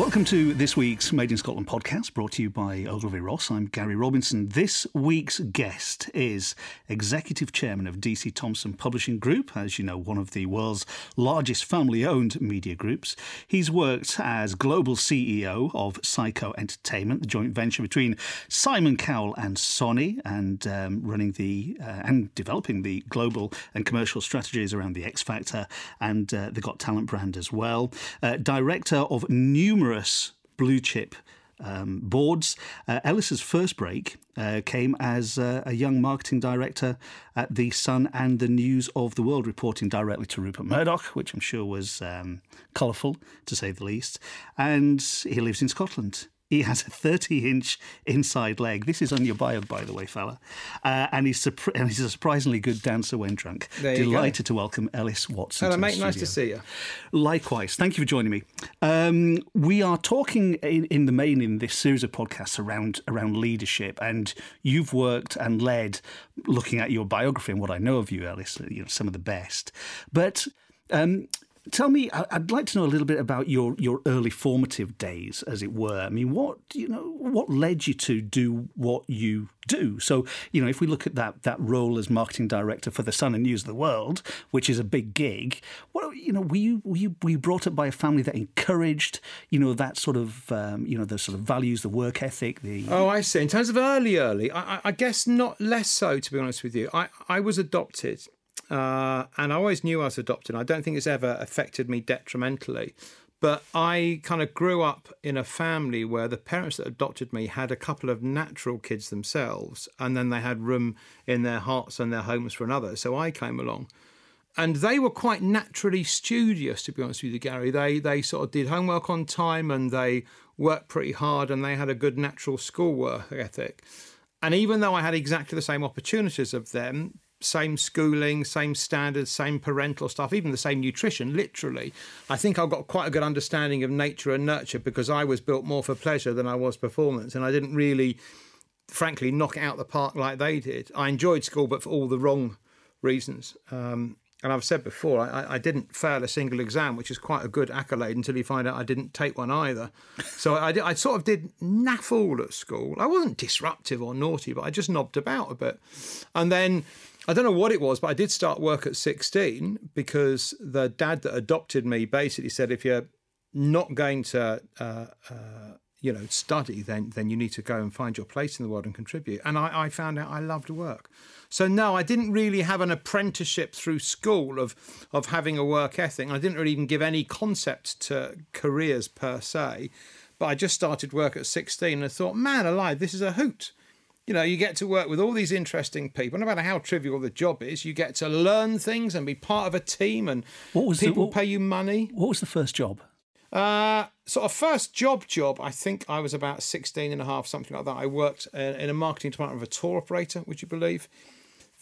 Welcome to this week's Made in Scotland podcast brought to you by Ogilvy Ross. I'm Gary Robinson. This week's guest is Executive Chairman of DC Thomson Publishing Group, as you know, one of the world's largest family owned media groups. He's worked as global CEO of Syco Entertainment, the joint venture between Simon Cowell and Sony, and um, running the uh, and developing the global and commercial strategies around the X Factor and uh, the Got Talent brand as well. Uh, director of numerous numerous blue chip um, boards. Uh, Ellis's first break uh, came as uh, a young marketing director at The Sun and the News of the World, reporting directly to Rupert Murdoch, which I'm sure was um, colourful, to say the least. And he lives in Scotland. He has a 30 inch inside leg. This is on your bio, by the way, fella. Uh, and, he's and he's a surprisingly good dancer when drunk. Delighted to welcome Ellis Watson. Hello, mate. Nice to see you. Likewise. Thank you for joining me. Um, we are talking in, in, the main in this series of podcasts around, around leadership. And you've worked and led, looking at your biography and what I know of you, Ellis, you know, some of the best. But um, tell me, I'd like to know a little bit about your, your early formative days, as it were. I mean, what you know, what led you to do what you do? So, you know, if we look at that that role as marketing director for the Sun and News of the World, which is a big gig, what you know, were you were you, were you brought up by a family that encouraged, you know, that sort of um, you know the sort of values, the work ethic, the oh, I see. In terms of early, early, I, I guess not less so. To be honest with you, I I was adopted uh, and I always knew I was adopted. I don't think it's ever affected me detrimentally. But I kind of grew up in a family where the parents that adopted me had a couple of natural kids themselves, and then they had room in their hearts and their homes for another. So I came along. And they were quite naturally studious, to be honest with you, Gary. They they sort of did homework on time and they worked pretty hard and they had a good natural schoolwork ethic. And even though I had exactly the same opportunities of them, same schooling, same standards, same parental stuff, even the same nutrition, literally. I think I've got quite a good understanding of nature and nurture because I was built more for pleasure than I was performance. And I didn't really, frankly, knock out the park like they did. I enjoyed school, but for all the wrong reasons. Um, and I've said before, I, I, didn't fail a single exam, which is quite a good accolade until you find out I didn't take one either. So I, I sort of did naff all at school. I wasn't disruptive or naughty, but I just knobbed about a bit. And then I don't know what it was, but I did start work at 16 because the dad that adopted me basically said, if you're not going to, uh, uh, you know, study, then then you need to go and find your place in the world and contribute. And I, I found out I loved work. So no, I didn't really have an apprenticeship through school of of having a work ethic. I didn't really even give any concept to careers per se. But I just started work at 16 and I thought, man alive, this is a hoot you know, you get to work with all these interesting people. No matter how trivial the job is, you get to learn things and be part of a team, and what was people the, what, pay you money. What was the first job? Uh, sort of first job job, I think I was about 16 and a half, something like that. I worked in a marketing department of a tour operator, would you believe?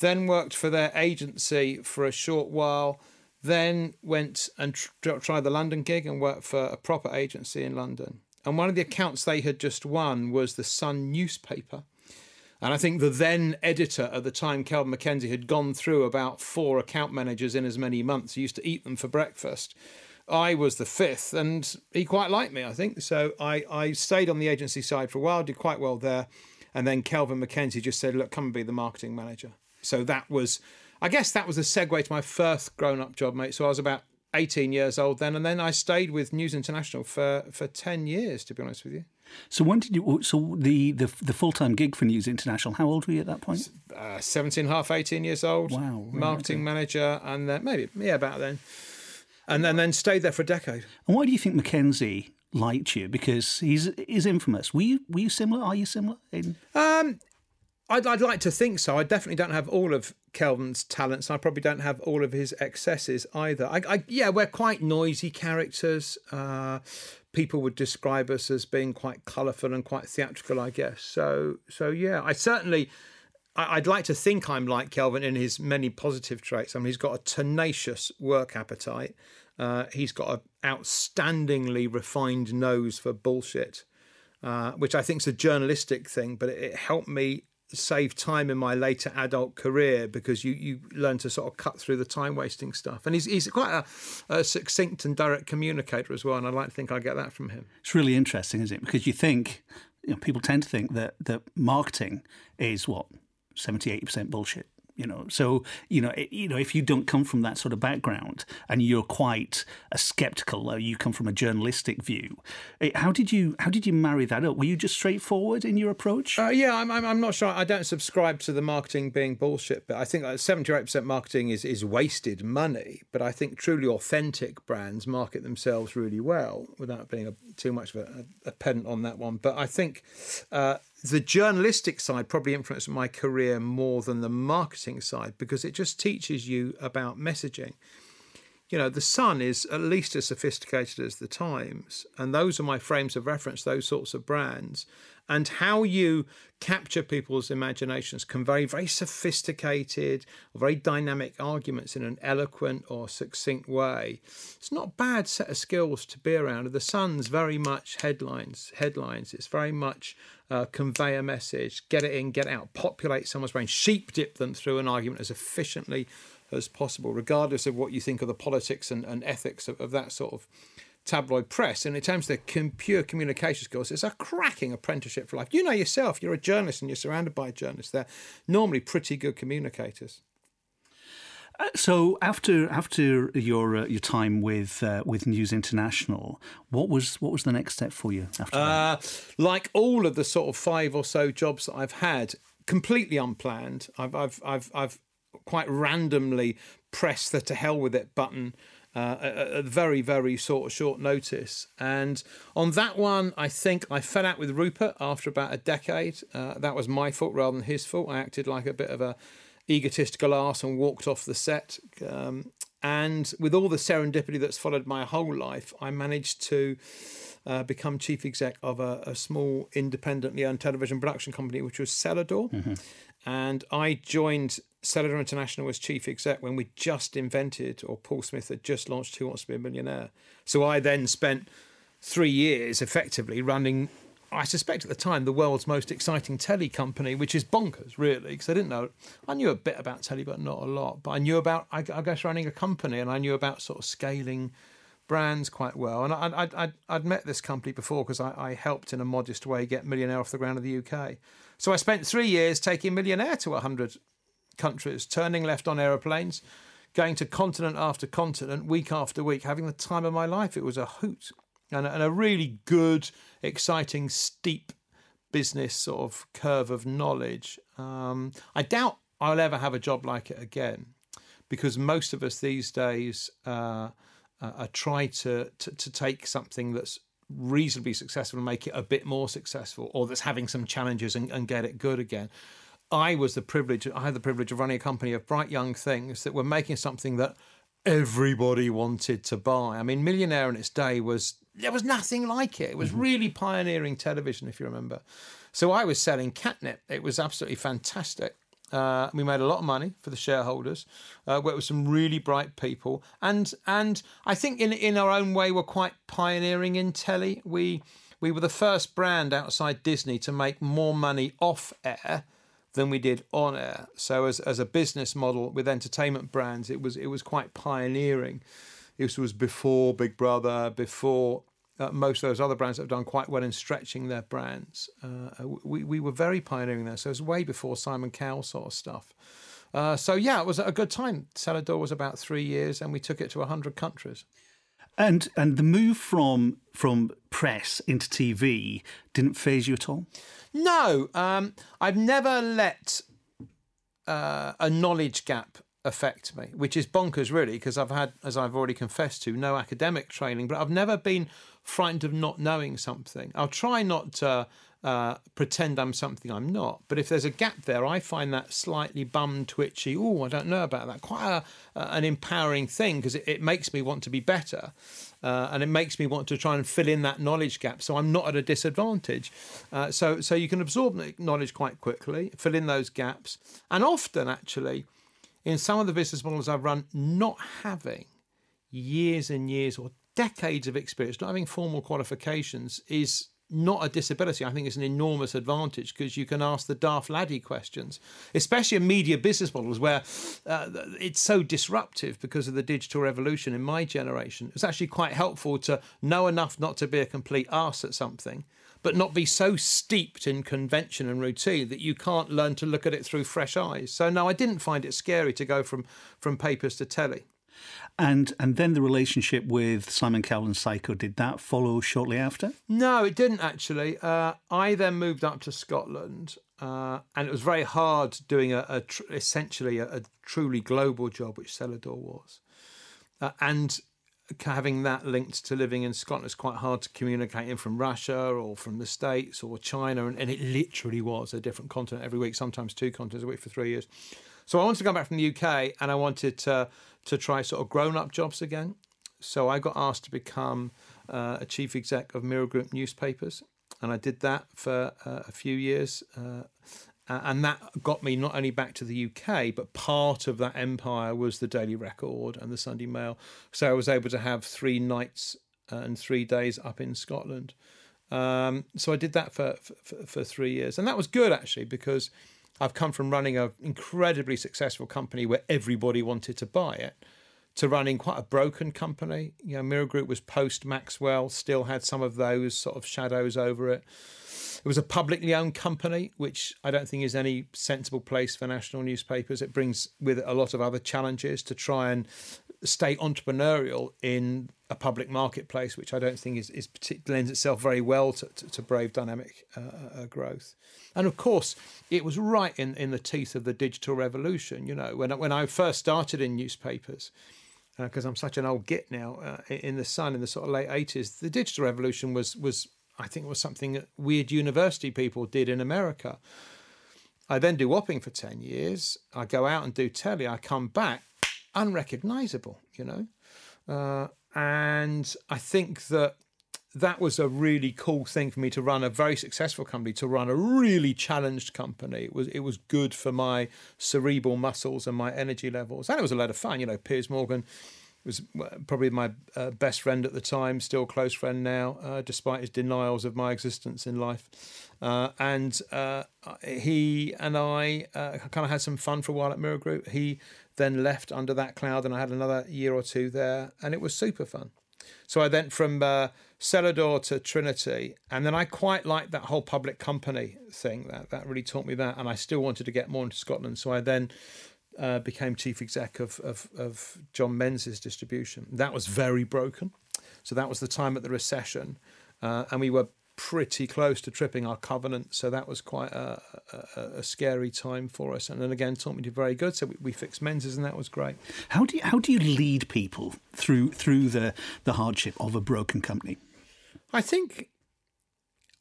Then worked for their agency for a short while. Then went and tr- tried the London gig and worked for a proper agency in London. And one of the accounts they had just won was the Sun newspaper. And I think the then editor at the time, Kelvin MacKenzie, had gone through about four account managers in as many months. He used to eat them for breakfast. I was the fifth, and he quite liked me, I think. So I, I stayed on the agency side for a while, did quite well there. And then Kelvin MacKenzie just said, Look, come and be the marketing manager. So that was, I guess that was the segue to my first grown up job, mate. So I was about 18 years old then. And then I stayed with News International for, for 10 years, to be honest with you. So when did you? So the the, the full time gig for News International. How old were you at that point? Uh, 17 and a half, 18 years old. Wow. Marketing manager, and then maybe yeah, about then, and then then stayed there for a decade. And why do you think MacKenzie liked you? Because he's he's infamous. Were you were you similar? Are you similar? In... Um, I'd, I'd like to think so. I definitely don't have all of Kelvin's talents. I probably don't have all of his excesses either. I, I yeah, we're quite noisy characters. Uh, people would describe us as being quite colourful and quite theatrical, I guess. So, so yeah, I certainly. I'd like to think I'm like Kelvin in his many positive traits. I mean, he's got a tenacious work appetite. Uh, he's got an outstandingly refined nose for bullshit, uh, which I think is a journalistic thing, but it, it helped me saved time in my later adult career because you, you learn to sort of cut through the time wasting stuff. And he's, he's quite a, a, succinct and direct communicator as well. And I'd like to think I get that from him. It's really interesting, isn't it? Because you think, you know, people tend to think that, that marketing is what, 70, 80% bullshit you know so you know it, you know if you don't come from that sort of background and you're quite a skeptical or you come from a journalistic view eh, how did you how did you marry that up? Were you just straightforward in your approach? Uh, yeah I'm, I'm, I'm not sure. I don't subscribe to the marketing being bullshit but i think 70 or 8% marketing is is wasted money. But i think truly authentic brands market themselves really well without being a, too much of a, a pedant on that one. But i think uh, the journalistic side probably influenced my career more than the marketing side because it just teaches you about messaging. You know, the Sun is at least as sophisticated as the Times, and those are my frames of reference, those sorts of brands and how you capture people's imaginations, convey very sophisticated, or very dynamic arguments in an eloquent or succinct way. It's not a bad set of skills to be around. The Sun's very much headlines. Headlines. It's very much uh, convey a message, get it in, get it out, populate someone's brain, sheep dip them through an argument as efficiently as possible, regardless of what you think of the politics and, and ethics of, of that sort of tabloid press. And in terms of their pure communication skills, it's a cracking apprenticeship for life. You know yourself, you're a journalist and you're surrounded by journalists. They're normally pretty good communicators. Uh, so after after your uh, your time with uh, with News International, what was what was the next step for you after that? Uh, like all of the sort of five or so jobs that I've had, completely unplanned. I've I've I've, I've quite randomly pressed the to hell with it button uh, at, very, very sort of short notice. And on that one, I think I fell out with Rupert after about a decade. Uh, that was my fault rather than his fault. I acted like a bit of a egotistical ass and walked off the set. Um, and with all the serendipity that's followed my whole life, I managed to uh, become chief exec of a, a, small independently owned television production company, which was Celador. Mm-hmm. And I joined Celador International was chief exec when we just invented, or Paul Smith had just launched Who Wants to Be a Millionaire. So I then spent three years effectively running, I suspect at the time, the world's most exciting telly company, which is bonkers, really, because I didn't know. I knew a bit about telly, but not a lot. But I knew about, I, I guess, running a company, and I knew about sort of scaling brands quite well. And I, I, I'd, I'd met this company before because I, I helped in a modest way get Millionaire off the ground in the UK. So I spent three years taking Millionaire to 100 countries, turning left on aeroplanes, going to continent after continent, week after week, having the time of my life. It was a hoot and a, and a really good, exciting, steep business sort of curve of knowledge. Um, I doubt I'll ever have a job like it again because most of us these days uh, uh, try to, to, to take something that's reasonably successful and make it a bit more successful, or that's having some challenges and, and get it good again. I was the privilege. I had the privilege of running a company of bright young things that were making something that everybody wanted to buy. I mean, Millionaire in its day was there was nothing like it. It was mm-hmm. really pioneering television, if you remember. So I was selling catnip. It was absolutely fantastic. Uh, we made a lot of money for the shareholders. Uh, worked with some really bright people, and and I think in in our own way we're quite pioneering in telly. We we were the first brand outside Disney to make more money off air than we did on air. So as as a business model with entertainment brands, it was it was quite pioneering. This was before Big Brother, before uh, most of those other brands that have done quite well in stretching their brands. Uh, we, we were very pioneering there. So it was way before Simon Cowell sort of stuff. Uh, so yeah, it was a good time. Celador was about three years, and we took it to hundred countries. And and the move from from press into TV didn't phase you at all. No, um, I've never let uh, a knowledge gap affect me, which is bonkers, really, because I've had, as I've already confessed to, no academic training, but I've never been frightened of not knowing something. I'll try not to uh, pretend I'm something I'm not, but if there's a gap there, I find that slightly bum twitchy. Oh, I don't know about that. Quite a, uh, an empowering thing because it, it, makes me want to be better. Uh, and it makes me want to try and fill in that knowledge gap, so I'm not at a disadvantage. Uh, so, so you can absorb knowledge quite quickly, fill in those gaps, and often actually, in some of the business models I've run, not having years and years or decades of experience, not having formal qualifications, is not a disability. I think it's an enormous advantage because you can ask the daft laddie questions, especially in media business models where uh, it's so disruptive because of the digital revolution in my generation. It's actually quite helpful to know enough not to be a complete arse at something, but not be so steeped in convention and routine that you can't learn to look at it through fresh eyes. So no, I didn't find it scary to go from from papers to telly. And and then the relationship with Simon Cowell and Syco did that follow shortly after? No, it didn't actually. Uh, I then moved up to Scotland, uh, and it was very hard doing a, a tr- essentially a, a, truly global job, which Celador was, uh, and having that linked to living in Scotland, it's quite hard to communicate in from Russia or from the States or China, and, and it literally was a different continent every week, sometimes two continents a week for three years. So I wanted to come back from the UK, and I wanted to to try sort of grown up jobs again. So I got asked to become uh, a chief exec of Mirror Group newspapers, and I did that for uh, a few years. Uh, and that got me not only back to the UK, but part of that empire was the Daily Record and the Sunday Mail. So I was able to have three nights uh, and three days up in Scotland. Um, so I did that for, for, for three years, and that was good actually because I've come from running an incredibly successful company where everybody wanted to buy it to running quite a broken company. You know, Mirror Group was post Maxwell, still had some of those sort of shadows over it. It was a publicly owned company, which I don't think is any sensible place for national newspapers. It brings with it a lot of other challenges to try and stay entrepreneurial in a public marketplace, which I don't think is, is lends itself very well to, to, to brave dynamic uh, uh, growth. And of course, it was right in, in the teeth of the digital revolution. You know, when when I first started in newspapers, because uh, I'm such an old git now, uh, in the Sun in the sort of late '80s, the digital revolution was was I think was something that weird university people did in America. I then do whopping for 10 years. I go out and do telly. I come back unrecognizable, you know. Uh, and I think that that was a really cool thing for me to run a very successful company, to run a really challenged company. It was it was good for my cerebral muscles and my energy levels, and it was a lot of fun. You know, Piers Morgan was probably my uh, best friend at the time, still close friend now, uh, despite his denials of my existence in life. Uh, and uh, he and I uh, kind of had some fun for a while at Mirror Group. He then left under that cloud, and I had another year or two there, and it was super fun. So I went from uh, Celador to Trinity, and then I quite liked that whole public company thing. That that really taught me that, and I still wanted to get more into Scotland. So I then uh, became chief exec of, of, of John Menzies distribution. That was very broken. So that was the time at the recession, uh, and we were pretty close to tripping our covenant. So that was quite a, a, a, scary time for us. And then again, taught me to be very good. So we, we, fixed Menzies, and that was great. How do you, how do you lead people through through the the hardship of a broken company? I think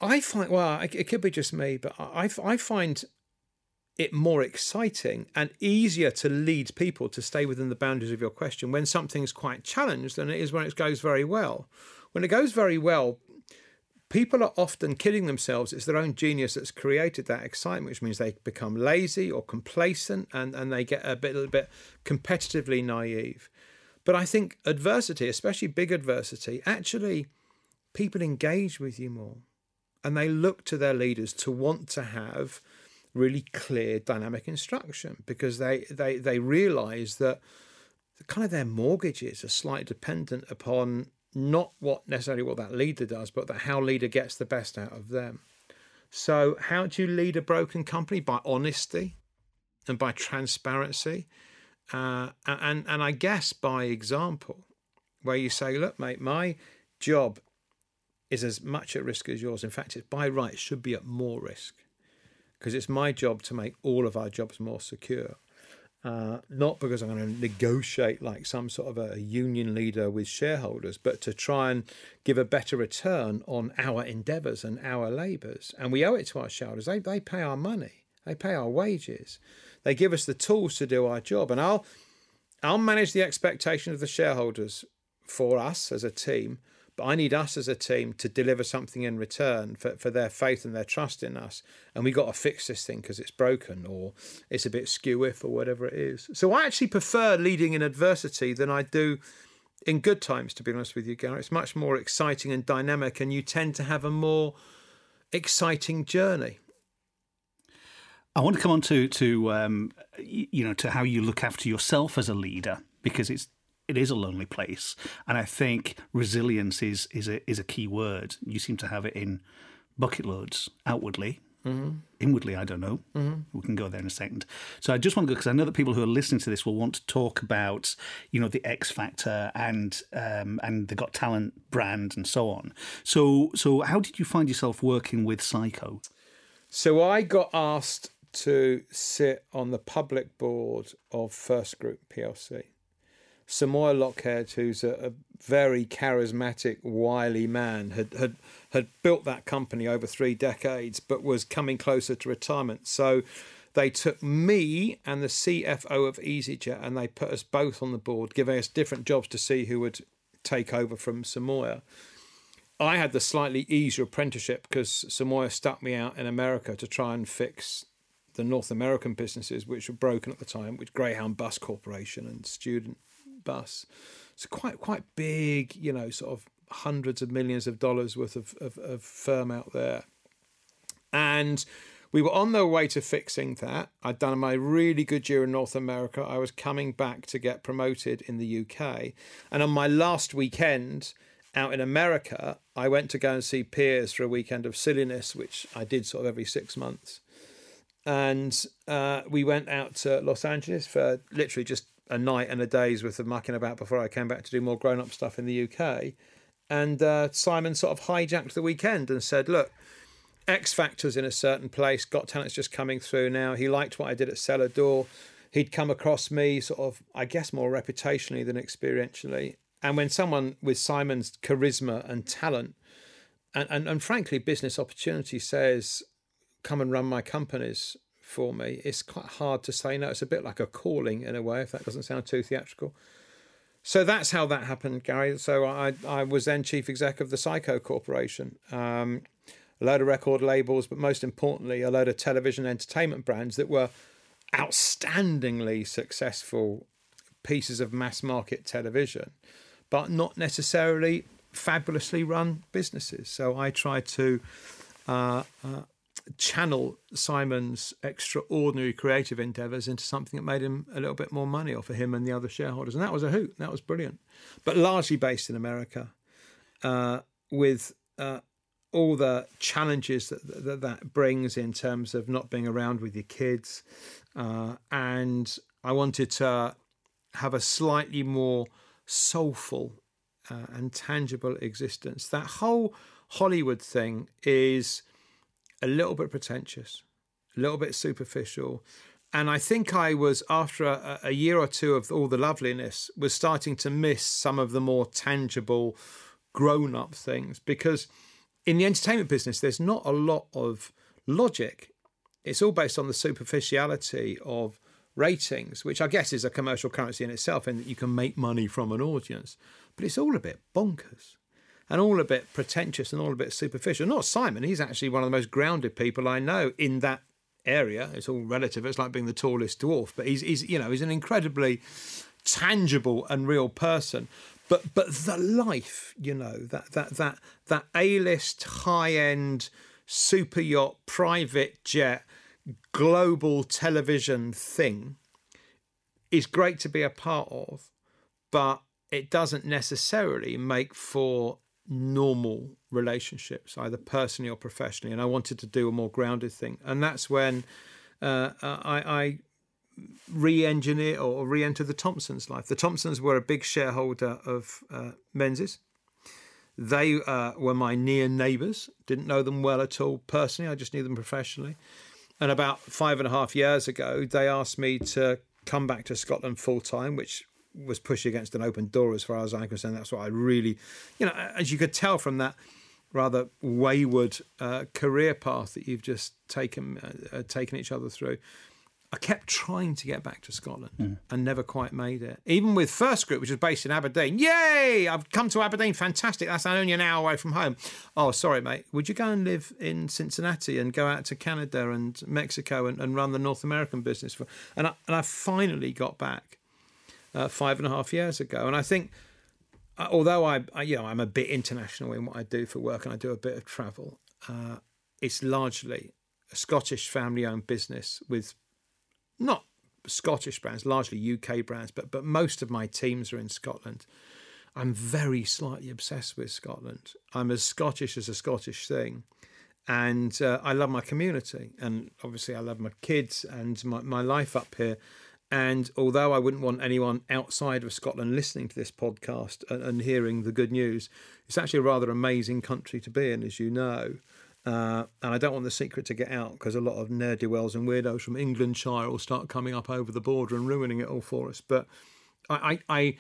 I find well, it could be just me, but I I find it more exciting and easier to lead people to stay within the boundaries of your question when something's quite challenged than it is when it goes very well. When it goes very well, people are often kidding themselves. It's their own genius that's created that excitement, which means they become lazy or complacent and, and they get a bit, a little bit competitively naive. But I think adversity, especially big adversity, actually people engage with you more and they look to their leaders to want to have really clear dynamic instruction because they, they, they realize that kind of their mortgages are slightly dependent upon not what necessarily what that leader does, but that how leader gets the best out of them. So, how do you lead a broken company? By honesty and by transparency, uh, and and I guess by example, where you say, "Look, mate, my job is as much at risk as yours. In fact, it's by right it should be at more risk, because it's my job to make all of our jobs more secure." Uh, not because I'm going to negotiate like some sort of a union leader with shareholders, but to try and give a better return on our endeavours and our labours. And we owe it to our shareholders. They, they pay our money, they pay our wages, they give us the tools to do our job. And I'll, I'll manage the expectation of the shareholders for us as a team but I need us as a team to deliver something in return for, for their faith and their trust in us. And we got to fix this thing because it's broken or it's a bit skew if or whatever it is. So I actually prefer leading in adversity than I do in good times, to be honest with you, Gary. It's much more exciting and dynamic, and you tend to have a more exciting journey. I want to come on to to um, you know to how you look after yourself as a leader because it's it is a lonely place, and I think resilience is is a is a key word. You seem to have it in bucket loads outwardly. Mm-hmm. Inwardly, I don't know. Mm-hmm. We can go there in a second. So I just want to go because I know that people who are listening to this will want to talk about, you know, the X Factor and um, and the Got Talent brand and so on. So so how did you find yourself working with Syco? So I got asked to sit on the public board of First Group PLC. Sir Moir Lockhead, who's a, a, very charismatic, wily man, had, had had built that company over three decades, but was coming closer to retirement. So they took me and the CFO of EasyJet and they put us both on the board, giving us different jobs to see who would take over from Sir Moir. I had the slightly easier apprenticeship because Sir Moir stuck me out in America to try and fix the North American businesses, which were broken at the time, with Greyhound Bus Corporation and Student Bus. So quite quite big, you know, sort of hundreds of millions of dollars worth of, of, of firm out there. And we were on the way to fixing that. I'd done my really good year in North America. I was coming back to get promoted in the UK. And on my last weekend out in America, I went to go and see Piers for a weekend of silliness, which I did sort of every six months and uh, we went out to Los Angeles for literally just a night and a day's worth of mucking about before I came back to do more grown up stuff in the UK. And uh, Simon sort of hijacked the weekend and said, Look, X Factor's in a certain place, Got Talent's just coming through now. He liked what I did at Celador. He'd come across me sort of, I guess, more reputationally than experientially. And when someone with Simon's charisma and talent and, and, and frankly, business opportunity says, come and run my companies for me, it's quite hard to say no. It's a bit like a calling in a way, if that doesn't sound too theatrical. So that's how that happened, Gary. So I, I was then chief exec of the Syco Corporation. Um, a load of record labels, but most importantly, a load of television entertainment brands that were outstandingly successful pieces of mass market television, but not necessarily fabulously run businesses. So I tried to uh, uh, channel Simon's extraordinary creative endeavors into something that made him a little bit more money, or for him and the other shareholders. And that was a hoot. That was brilliant. But largely based in America, uh, with uh, all the challenges that, that, that brings in terms of not being around with your kids. Uh, and I wanted to have a slightly more soulful uh, and tangible existence. That whole Hollywood thing is a little bit pretentious, a little bit superficial. And I think I was, after a, a, year or two of all the loveliness, was starting to miss some of the more tangible, grown up things. Because in the entertainment business, there's not a lot of logic. It's all based on the superficiality of ratings, which I guess is a commercial currency in itself, in that you can make money from an audience. But it's all a bit bonkers and all a bit pretentious and all a bit superficial. Not Simon, he's actually one of the most grounded people I know in that area. It's all relative. It's like being the tallest dwarf, but he's, he's you know he's an incredibly tangible and real person. But but the life, you know, that that that that A list high end super yacht private jet global television thing is great to be a part of, but it doesn't necessarily make for normal relationships, either personally or professionally. And I wanted to do a more grounded thing. And that's when uh, I, I re engineer or re enter the Thomsons' life. The Thomsons were a big shareholder of uh, Menzies. They uh, were my near neighbours, didn't know them well at all personally, I just knew them professionally. And about five and a half years ago, they asked me to come back to Scotland full time, which was pushing against an open door as far as I'm concerned. That's what I really, you know, as you could tell from that rather wayward uh, career path that you've just taken uh, uh, taken each other through. I kept trying to get back to Scotland mm. and never quite made it. Even with First Group, which is based in Aberdeen. Yay! I've come to Aberdeen. Fantastic. That's only an hour away from home. Oh, sorry, mate. Would you go and live in Cincinnati and go out to Canada and Mexico and, and run the North American business? For, and, I, and I finally got back uh, five and a half years ago. And I think uh, although I, I, you know, I'm a bit international in what I do for work, and I do a bit of travel. Uh, it's largely a Scottish family-owned business with not Scottish brands, largely UK brands, but but most of my teams are in Scotland. I'm very slightly obsessed with Scotland. I'm as Scottish as a Scottish thing. And uh, I love my community. And obviously, I love my kids and my, my life up here. And although I wouldn't want anyone outside of Scotland listening to this podcast and, and hearing the good news, it's actually a rather amazing country to be in, as you know. Uh, and I don't want the secret to get out because a lot of ne'er do wells and weirdos from Englandshire will start coming up over the border and ruining it all for us. But I, I, I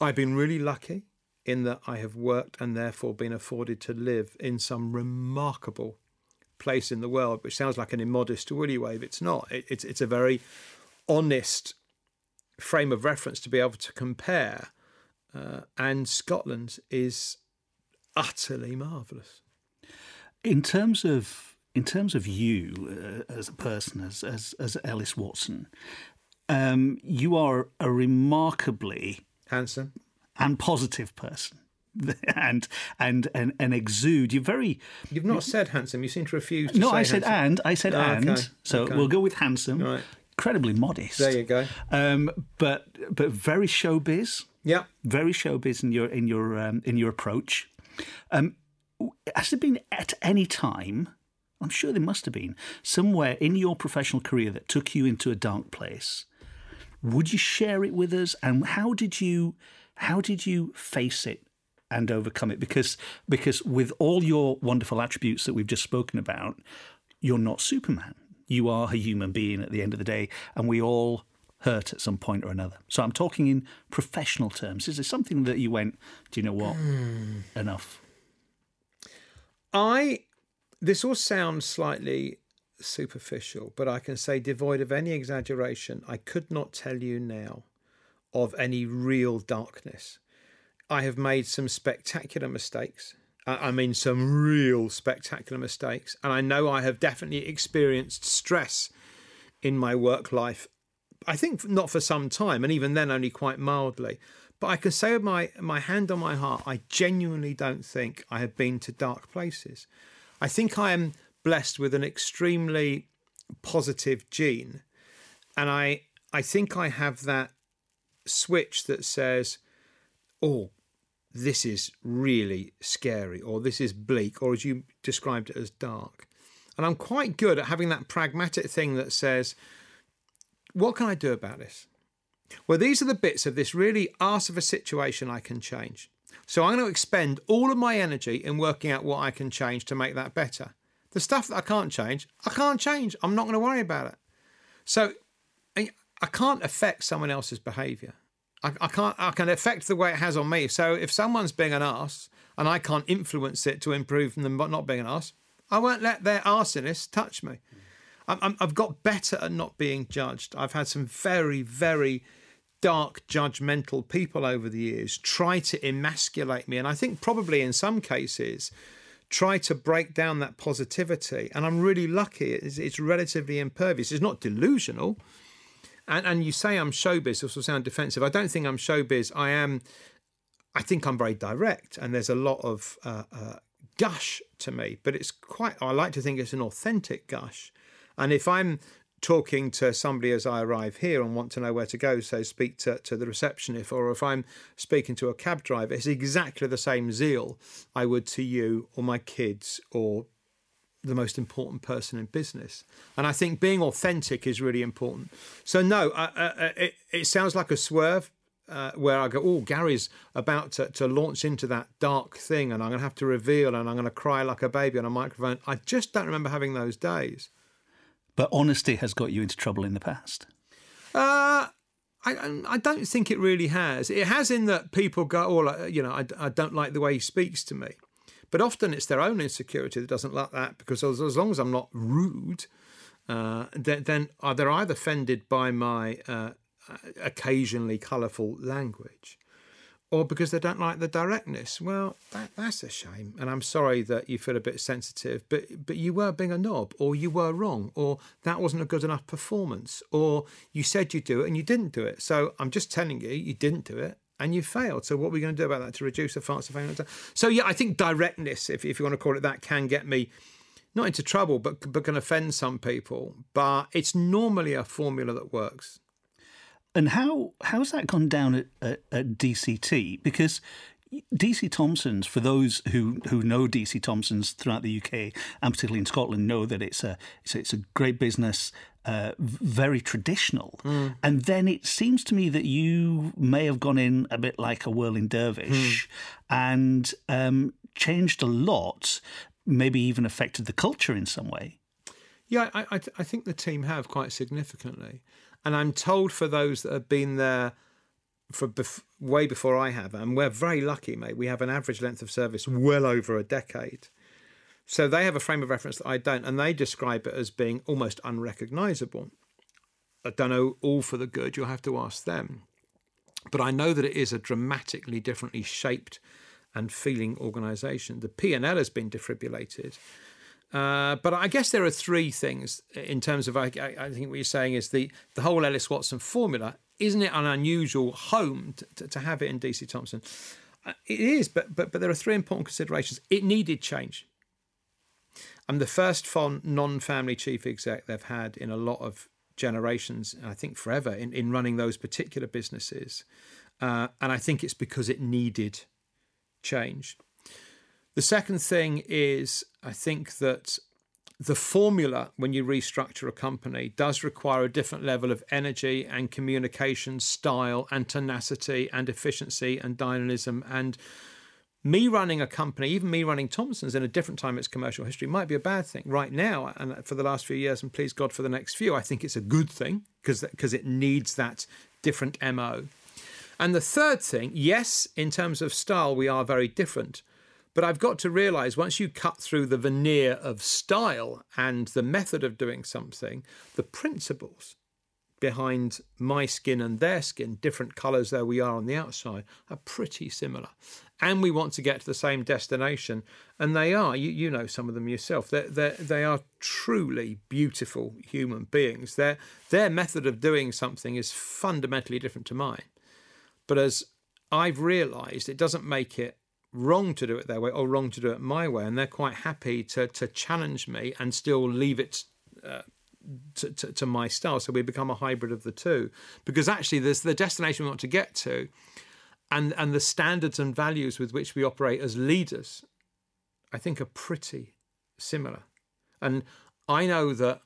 I've been really lucky in that I have worked and therefore been afforded to live in some remarkable place in the world, which sounds like an immodest willy wave. It's not. It, it's it's a very honest frame of reference to be able to compare. Uh, and Scotland is utterly marvellous. In terms of in terms of you uh, as a person, as as, as Ellis Watson, um, you are a remarkably handsome and positive person. And, and and and exude. You're very. You've not said handsome. You seem to refuse. To no, I said handsome. and. I said oh, and. Okay. So okay. we'll go with handsome. Right. Incredibly modest. There you go. Um, but but very showbiz. Yeah. Very showbiz in your in your um, in your approach. Um, has there been at any time? I'm sure there must have been somewhere in your professional career that took you into a dark place would you share it with us? And how did you how did you face it and overcome it? Because because with all your wonderful attributes that we've just spoken about, you're not Superman. You are a human being at the end of the day, and we all hurt at some point or another. So I'm talking in professional terms. Is there something that you went, do you know what? Mm. Enough. I this all sounds slightly superficial, but I can say, devoid of any exaggeration, I could not tell you now of any real darkness. I have made some spectacular mistakes. I mean, some real spectacular mistakes. And I know I have definitely experienced stress in my work life. I think not for some time, and even then only quite mildly. But I can say with my, my hand on my heart, I genuinely don't think I have been to dark places. I think I am blessed with an extremely positive gene. And I I think I have that switch that says, oh, this is really scary, or this is bleak, or as you described it as dark. And I'm quite good at having that pragmatic thing that says, what can I do about this? Well, these are the bits of this really arse of a situation I can change. So I'm going to expend all of my energy in working out what I can change to make that better. The stuff that I can't change, I can't change. I'm not going to worry about it. So I can't affect someone else's behaviour. I, I, can't. I can affect the way it has on me. So if someone's being an ass and I can't influence it to improve them by not being an ass, I won't let their arseness touch me. i have got better at not being judged. I've had some very, very dark, judgmental people over the years try to emasculate me, and I think probably in some cases try to break down that positivity. And I'm really lucky. It's, it's relatively impervious. It's not delusional. And, and you say I'm showbiz, this will sound defensive. I don't think I'm showbiz. I am, I think I'm very direct. And there's a lot of uh, uh, gush to me, but it's quite, I like to think it's an authentic gush. And if I'm talking to somebody as I arrive here and want to know where to go, so speak to, to the receptionist, or if I'm speaking to a cab driver, it's exactly the same zeal I would to you or my kids or the most important person in business. And I think being authentic is really important. So, no, uh, uh, it, it sounds like a swerve. Uh, where I go, oh, Gary's about to, to launch into that dark thing, and I'm going to have to reveal, and I'm going to cry like a baby on a microphone. I just don't remember having those days. But honesty has got you into trouble in the past. Uh, I, I don't think it really has. It has in that people go, oh, you know, I, I don't like the way he speaks to me. But often it's their own insecurity that doesn't like that because as, as long as I'm not rude, uh, then, then they're either offended by my uh, occasionally colourful language or because they don't like the directness. Well, that, that's a shame. And I'm sorry that you feel a bit sensitive, but but you were being a knob, or you were wrong, or that wasn't a good enough performance, or you said you'd do it and you didn't do it. So I'm just telling you, you didn't do it. And you failed. So what are we going to do about that to reduce the of failure? So yeah, I think directness, if, if you want to call it that, can get me not into trouble, but but can offend some people. But it's normally a formula that works. And how how's that gone down at, at, at DCT? Because DC Thomson's, for those who, who know DC Thomson's throughout the UK and particularly in Scotland, know that it's a it's a, it's a great business, uh, very traditional. Mm. And then it seems to me that you may have gone in a bit like a whirling dervish mm. and um, changed a lot, maybe even affected the culture in some way. Yeah, I, I, I think the team have quite significantly. And I'm told for those that have been there for bef- way before I have, and we're very lucky, mate. We have an average length of service well over a decade. So they have a frame of reference that I don't, and they describe it as being almost unrecognizable. I don't know all for the good, you'll have to ask them. But I know that it is a dramatically differently shaped and feeling organisation. The P&L has been defibrillated. Uh, but I guess there are three things in terms of I, I, think what you're saying is the, the whole Ellis Watson formula isn't it an unusual home to, to, have it in DC Thomson? Uh, it is, but, but but there are three important considerations. It needed change. I'm the first non-family chief exec they've had in a lot of generations, and I think forever, in, in running those particular businesses. Uh, and I think it's because it needed change. The second thing is, I think that the formula when you restructure a company does require a different level of energy and communication style and tenacity and efficiency and dynamism and me running a company even me running Thomson's in a different time its commercial history might be a bad thing right now and for the last few years and please god for the next few i think it's a good thing because because it needs that different mo and the third thing yes in terms of style we are very different but I've got to realize once you cut through the veneer of style and the method of doing something, the principles behind my skin and their skin, different colors though we are on the outside, are pretty similar. And we want to get to the same destination. And they are, you, you know some of them yourself, they're, they're, they are truly beautiful human beings. Their, their method of doing something is fundamentally different to mine. But as I've realized, it doesn't make it wrong to do it their way or wrong to do it my way, and they're quite happy to to challenge me and still leave it. Uh, to, to, to, my style, so we become a hybrid of the two. Because actually, there's the destination we want to get to, and and the standards and values with which we operate as leaders, I think, are pretty similar. And I know that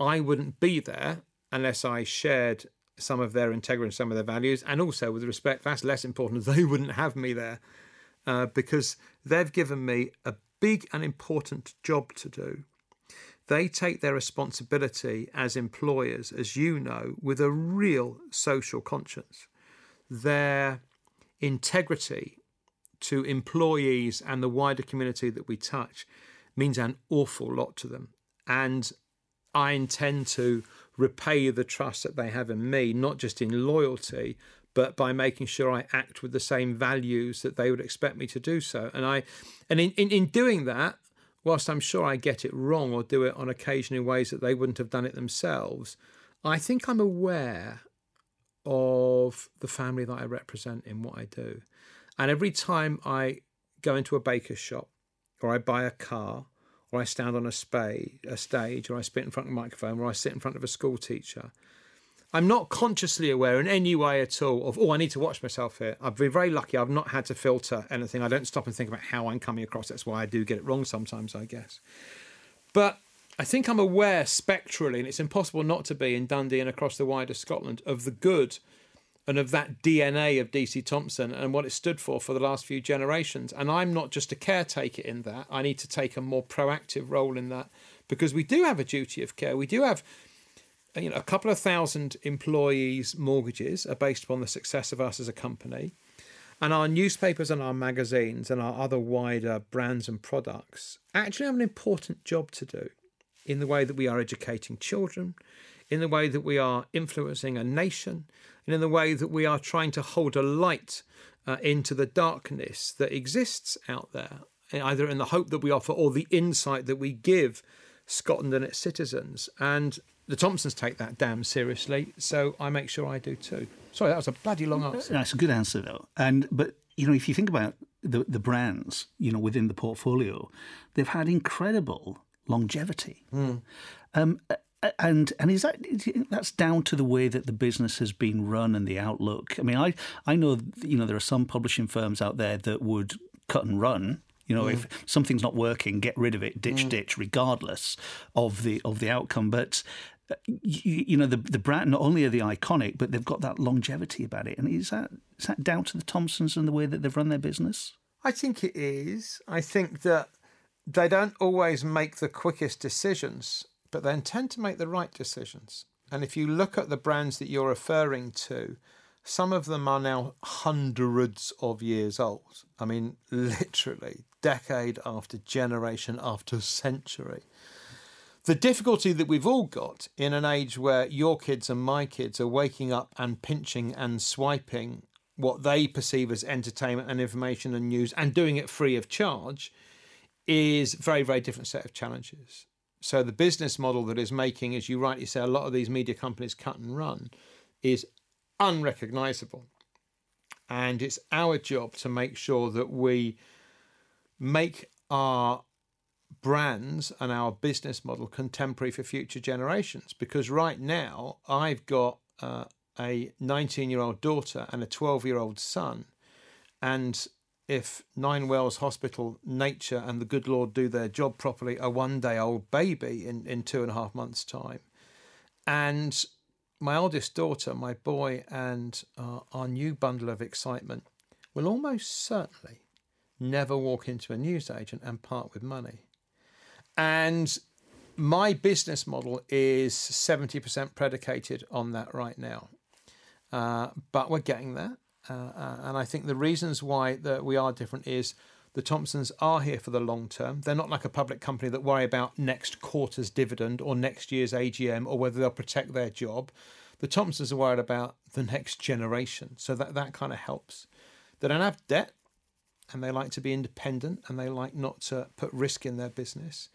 I wouldn't be there unless I shared some of their integrity and some of their values, and also with respect, that's less important. They wouldn't have me there uh, because they've given me a big and important job to do. They take their responsibility as employers, as you know, with a real social conscience. Their integrity to employees and the wider community that we touch means an awful lot to them. And I intend to repay the trust that they have in me, not just in loyalty, but by making sure I act with the same values that they would expect me to do so. And I, and in, in, in doing that, whilst I'm sure I get it wrong or do it on occasion in ways that they wouldn't have done it themselves, I think I'm aware of the family that I represent in what I do. And every time I go into a baker's shop or I buy a car or I stand on a, spay, a stage or I spit in front of a microphone or I sit in front of a school teacher, I'm not consciously aware in any way at all of, oh, I need to watch myself here. I've been very lucky. I've not had to filter anything. I don't stop and think about how I'm coming across. That's why I do get it wrong sometimes, I guess. But I think I'm aware spectrally, and it's impossible not to be in Dundee and across the wider Scotland, of the good and of that DNA of DC Thomson and what it stood for for the last few generations. And I'm not just a caretaker in that. I need to take a more proactive role in that because we do have a duty of care. We do have you know, a couple of thousand employees' mortgages are based upon the success of us as a company. And our newspapers and our magazines and our other wider brands and products actually have an important job to do in the way that we are educating children, in the way that we are influencing a nation, and in the way that we are trying to hold a light uh, into the darkness that exists out there, either in the hope that we offer or the insight that we give Scotland and its citizens. And the Thomsons take that damn seriously, so I make sure I do too. Sorry, that was a bloody long answer. That's a good answer though. And but you know, if you think about the the brands, you know, within the portfolio, they've had incredible longevity. Mm. Um, and and is that that's down to the way that the business has been run and the outlook? I mean, I I know you know there are some publishing firms out there that would cut and run. You know, mm. if something's not working, get rid of it, ditch, mm. ditch, regardless of the of the outcome. But uh, you, you, know, the the brand not only are they iconic, but they've got that longevity about it. And is that is that down to the Thomsons and the way that they've run their business? I think it is. I think that they don't always make the quickest decisions but they tend to make the right decisions. And if you look at the brands that you're referring to, some of them are now hundreds of years old. I mean, literally, decade after generation after century. The difficulty that we've all got in an age where your kids and my kids are waking up and pinching and swiping what they perceive as entertainment and information and news and doing it free of charge is very, very different set of challenges. So the business model that is making, as you rightly say, a lot of these media companies cut and run is unrecognizable. And it's our job to make sure that we make our brands and our business model contemporary for future generations. Because right now, I've got uh, a 19 year old daughter and a 12 year old son. And if Ninewells Hospital, nature, and the good Lord do their job properly, a one day old baby in, in two and a half months' time. And my oldest daughter, my boy, and uh, our new bundle of excitement will almost certainly never walk into a newsagent and part with money. And my business model is 70% predicated on that right now. Uh, but we're getting there. Uh, uh, and I think the reasons why that we are different is the Thomsons are here for the long term. They're not like a public company that worry about next quarter's dividend or next year's AGM or whether they'll protect their job. The Thomsons are worried about the next generation, so that that kind of helps. They don't have debt, and they like to be independent, and they like not to put risk in their business.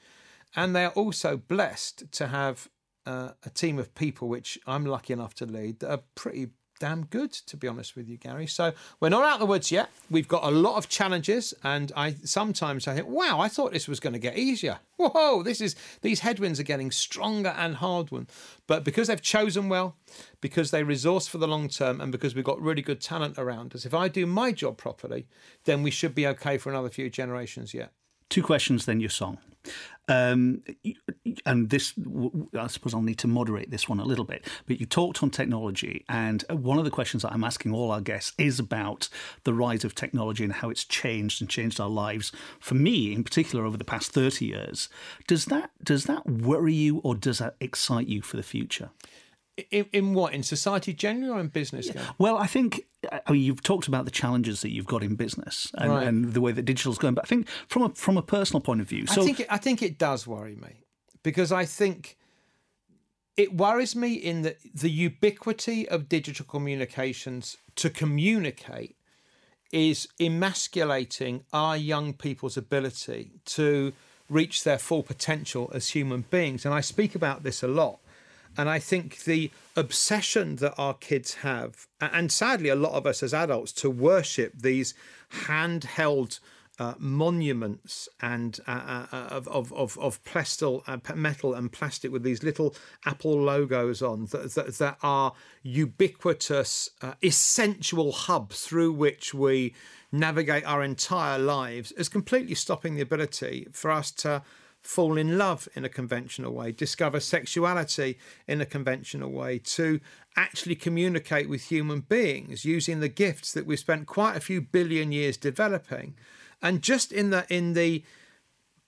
And they are also blessed to have uh, a team of people, which I'm lucky enough to lead, that are pretty damn good, to be honest with you, Gary. So we're not out of the woods yet. We've got a lot of challenges, and I sometimes I think, wow, I thought this was going to get easier. Whoa, this is these headwinds are getting stronger and hard one. But because they've chosen well, because they resource for the long term, and because we've got really good talent around us, if I do my job properly, then we should be okay for another few generations yet. Two questions, then your song. Um, and this, I suppose I'll need to moderate this one a little bit. But you talked on technology, and one of the questions that I'm asking all our guests is about the rise of technology and how it's changed and changed our lives. For me, in particular, over the past 30 years, does that does that worry you, or does that excite you for the future? In, in what in society generally or in business? Yeah. Well, I think I mean, you've talked about the challenges that you've got in business and, right. and the way that digital's going, but I think from a from a personal point of view, so I think it, I think it does worry me because I think it worries me in the the ubiquity of digital communications to communicate is emasculating our young people's ability to reach their full potential as human beings, and I speak about this a lot and I think the obsession that our kids have, and sadly a lot of us as adults, to worship these handheld uh, monuments and uh, uh, of, of, of, of pestle, uh, metal and plastic with these little Apple logos on that, that, that are ubiquitous, uh, essential hubs through which we navigate our entire lives is completely stopping the ability for us to fall in love in a conventional way, discover sexuality in a conventional way, to actually communicate with human beings using the gifts that we've spent quite a few billion years developing. And just in the in the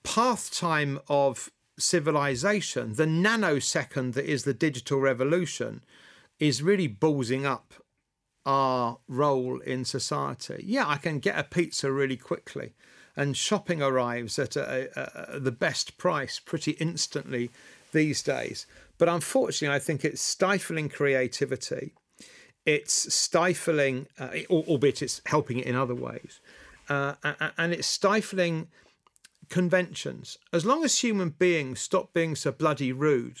path time of civilization, the nanosecond that is the digital revolution is really ballsing up our role in society. Yeah, I can get a pizza really quickly and shopping arrives at a, a, the best price pretty instantly these days. But unfortunately, I think it's stifling creativity. It's stifling, uh, albeit it's helping it in other ways, uh, and it's stifling conventions. As long as human beings stop being so bloody rude,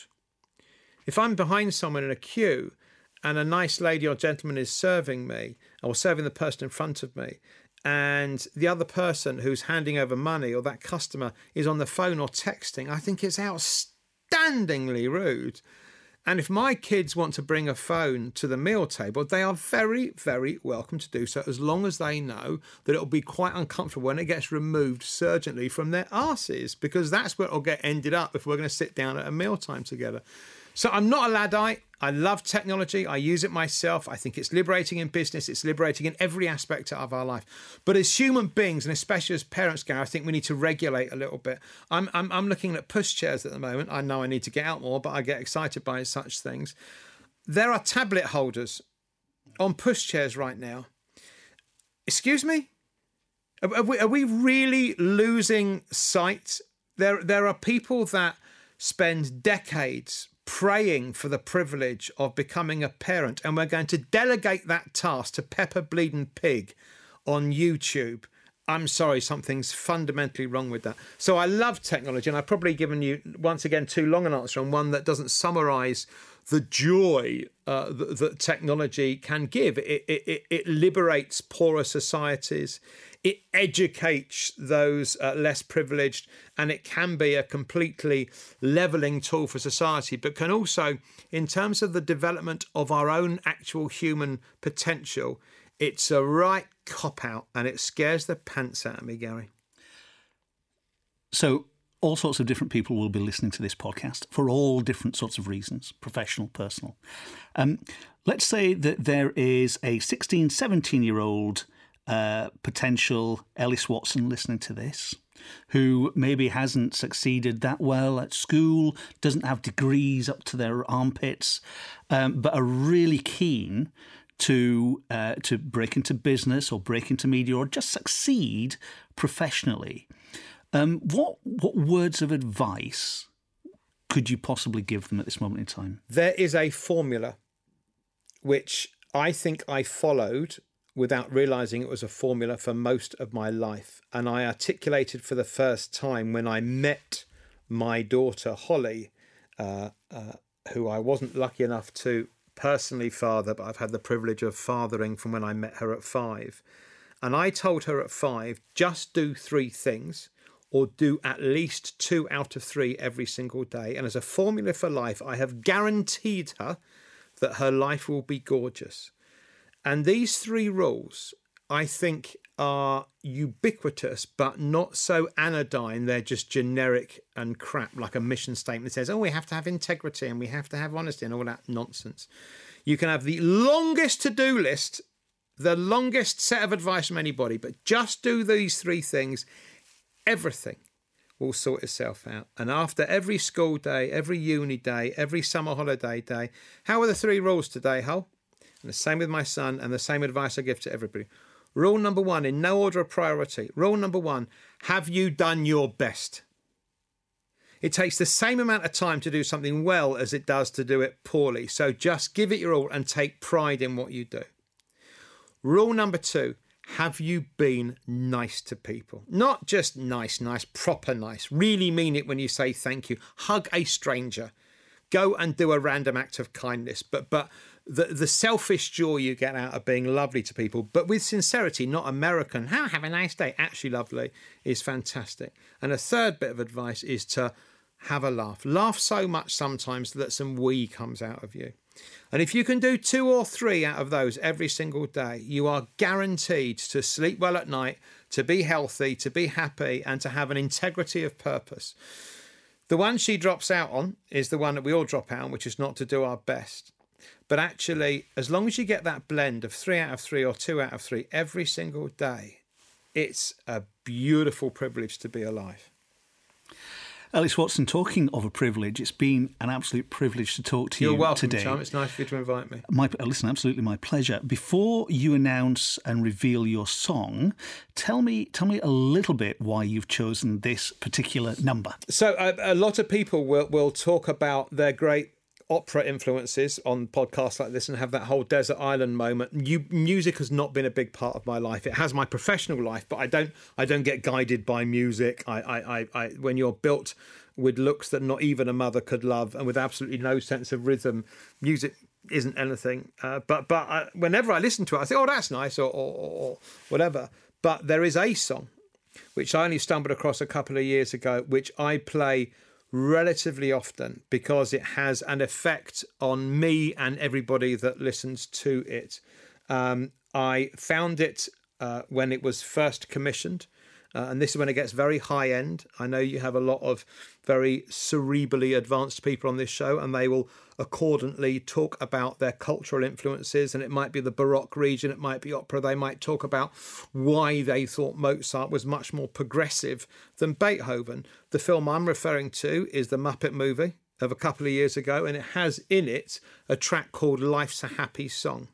if I'm behind someone in a queue and a nice lady or gentleman is serving me or serving the person in front of me, and the other person who's handing over money or that customer is on the phone or texting, I think it's outstandingly rude. And if my kids want to bring a phone to the meal table, they are very, very welcome to do so as long as they know that it'll be quite uncomfortable when it gets removed surgently from their asses, because that's where it'll get ended up if we're going to sit down at a mealtime together. So I'm not a Luddite. I love technology. I use it myself. I think it's liberating in business. It's liberating in every aspect of our life. But as human beings, and especially as parents, Gary, I think we need to regulate a little bit. I'm, I'm, I'm looking at pushchairs at the moment. I know I need to get out more, but I get excited by such things. There are tablet holders on pushchairs right now. Excuse me? Are we, are we really losing sight? There, there are people that spend decades praying for the privilege of becoming a parent, and we're going to delegate that task to Peppa Bleeding Pig on YouTube. I'm sorry, something's fundamentally wrong with that. So I love technology, and I've probably given you once again too long an answer on one that doesn't summarise the joy uh, that, that, technology can give. It, it, it liberates poorer societies it educates those uh, less privileged, and it can be a completely levelling tool for society, but can also, in terms of the development of our own actual human potential, it's a right cop out and it scares the pants out of me, Gary. So, all sorts of different people will be listening to this podcast for all different sorts of reasons professional, personal. Um, let's say that there is a 16, 17 year old uh, potential Ellis Watson listening to this who maybe hasn't succeeded that well at school, doesn't have degrees up to their armpits, um, but are really keen to uh, to break into business or break into media or just succeed professionally. Um, what what words of advice could you possibly give them at this moment in time? There is a formula which I think I followed without realizing it was a formula for most of my life. And I articulated for the first time when I met my daughter, Holly, uh, uh, who I wasn't lucky enough to personally father, but I've had the privilege of fathering from when I met her at five. And I told her at five, just do three things or do at least two out of three every single day. And as a formula for life, I have guaranteed her that her life will be gorgeous. And these three rules, I think, are ubiquitous, but not so anodyne. They're just generic and crap, like a mission statement that says, oh, we have to have integrity and we have to have honesty and all that nonsense. You can have the longest to do list, the longest set of advice from anybody, but just do these three things. Everything will sort itself out. And after every school day, every uni day, every summer holiday day, how are the three rules today, Hull? And the same with my son, and the same advice I give to everybody. Rule number one, in no order of priority. Rule number one have you done your best? It takes the same amount of time to do something well as it does to do it poorly. So just give it your all and take pride in what you do. Rule number two have you been nice to people? Not just nice, nice, proper nice. Really mean it when you say thank you. Hug a stranger. Go and do a random act of kindness. But but the the selfish joy you get out of being lovely to people, but with sincerity, not American. How have a nice day. Actually, lovely is fantastic. And a third bit of advice is to have a laugh. Laugh so much sometimes that some wee comes out of you. And if you can do two or three out of those every single day, you are guaranteed to sleep well at night, to be healthy, to be happy, and to have an integrity of purpose. The one she drops out on is the one that we all drop out on, which is not to do our best. But actually, as long as you get that blend of three out of three or two out of three every single day, it's a beautiful privilege to be alive. Ellis Watson, talking of a privilege, it's been an absolute privilege to talk to You're you welcome, today. Tom. It's nice for you to invite me. My, listen, absolutely my pleasure. Before you announce and reveal your song, tell me tell me a little bit why you've chosen this particular number. So, a lot of people will, will talk about their great opera influences on podcasts like this and have that whole desert island moment. You, music has not been a big part of my life. It has my professional life, but I don't I don't get guided by music. I I, I, I when you're built with looks that not even a mother could love and with absolutely no sense of rhythm, music isn't anything. Uh, but but I, whenever I listen to it, I think, oh, that's nice, or, or, or whatever. But there is a song which I only stumbled across a couple of years ago, which I play relatively often because it has an effect on me and everybody that listens to it. Um, I found it uh, when it was first commissioned. Uh, and this is when it gets very high end. I know you have a lot of very cerebrally advanced people on this show, and they will accordingly talk about their cultural influences. And it might be the Baroque region, it might be opera. They might talk about why they thought Mozart was much more progressive than Beethoven. The film I'm referring to is the Muppet movie of a couple of years ago, and it has in it a track called Life's a Happy Song.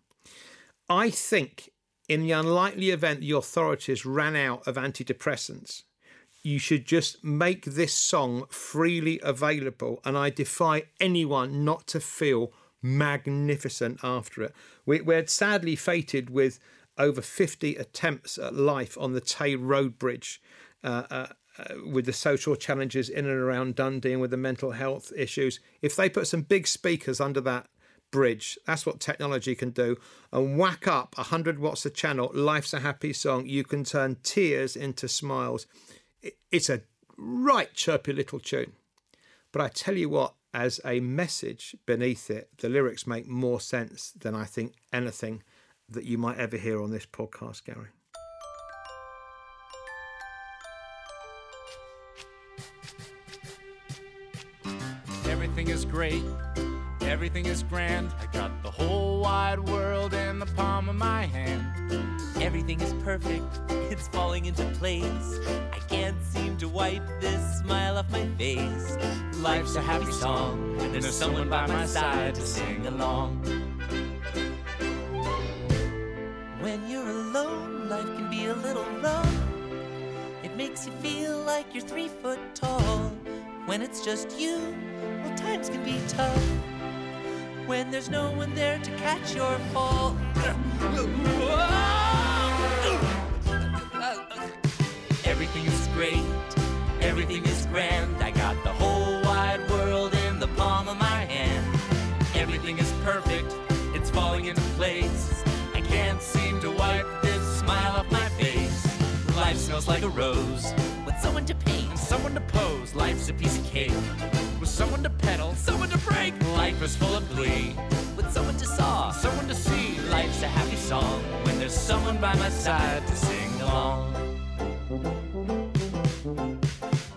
I think in the unlikely event the authorities ran out of antidepressants, you should just make this song freely available. And I defy anyone not to feel magnificent after it. We, are sadly fated with over 50 attempts at life on the Tay Road Bridge. Uh, uh, uh, with the social challenges in and around Dundee and with the mental health issues, if they put some big speakers under that bridge. That's what technology can do. And whack up 100 watts a channel, Life's a Happy Song. You can turn tears into smiles. It's a right chirpy little tune. But I tell you what, as a message beneath it, the lyrics make more sense than I think anything that you might ever hear on this podcast, Gary. Everything is great Everything is grand. I got the whole wide world in the palm of my hand. Everything is perfect. It's falling into place. I can't seem to wipe this smile off my face. Life's a happy song, and there's someone by my side to sing along. When you're alone, life can be a little rough. It makes you feel like you're three foot tall. When it's just you, well, times can be tough when there's no one there to catch your fall. Everything is great, everything is grand. I got the whole wide world in the palm of my hand. Everything is perfect, it's falling into place. I can't seem to wipe this smile off my face. Life smells like a rose with someone to paint and someone to pose. Life's a piece of cake with someone to pedal, someone to break. Life is full of glee. With someone to saw, someone to see. Life's a happy song when there's someone by my side to sing along.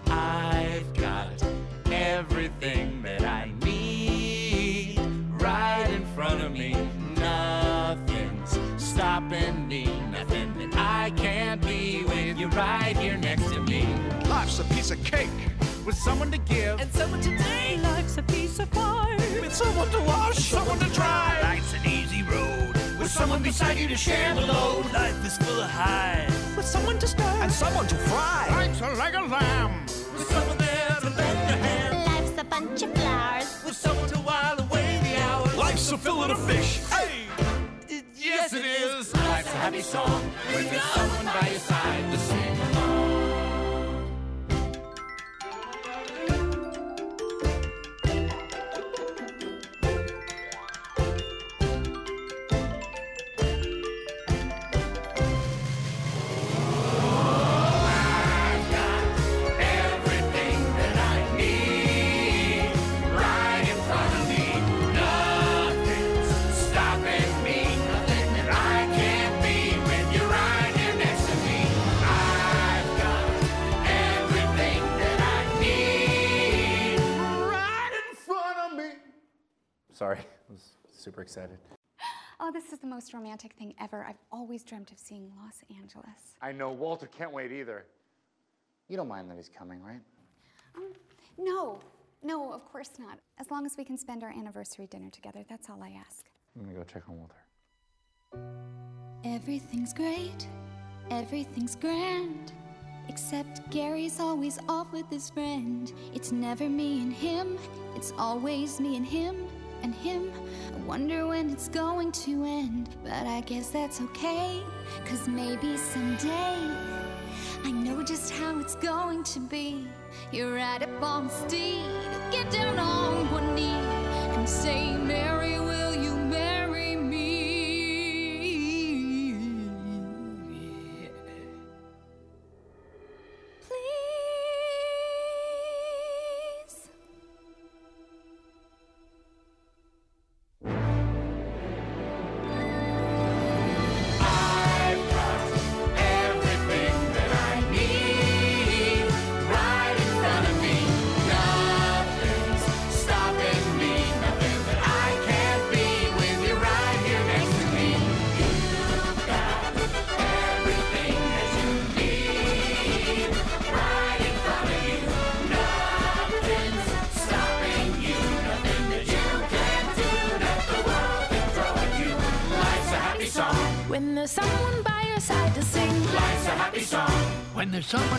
I've got everything that I need right in front of me. Nothing's stopping me. Nothing that I can't be with you right here next to me. Life's a piece of cake with someone to give and someone to take. Life's a piece with someone to wash, someone to dry. Life's an easy road with someone beside you to share the load. Life is full of highs with someone to stir and someone to fry. Life's a leg of lamb with someone there to lend a hand. Life's a bunch of flowers with someone to while away the hours. Life's a fillet of fish. Hey. Yes, it is. Life's a happy song when there's someone by your side Sorry, I was super excited. Oh, this is the most romantic thing ever. I've always dreamt of seeing Los Angeles. I know Walter can't wait either. You don't mind that he's coming, right? Um, No, no, of course not. As long as we can spend our anniversary dinner together, that's all I ask. I'm gonna go check on Walter. Everything's great, everything's grand. Except Gary's always off with his friend. It's never me and him, it's always me and him. And him. I wonder when it's going to end, but I guess that's okay. Cause maybe someday I know just how it's going to be. You're right up on steed, get down on one knee and say, Mary,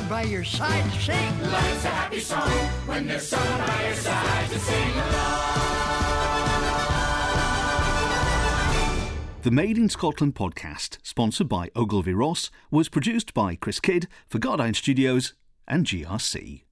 by your side to sing. Life's a happy song when there's someone by your side to sing The Made in Scotland podcast, sponsored by Ogilvy Ross, was produced by Chris Kidd for Guardian Studios and GRC.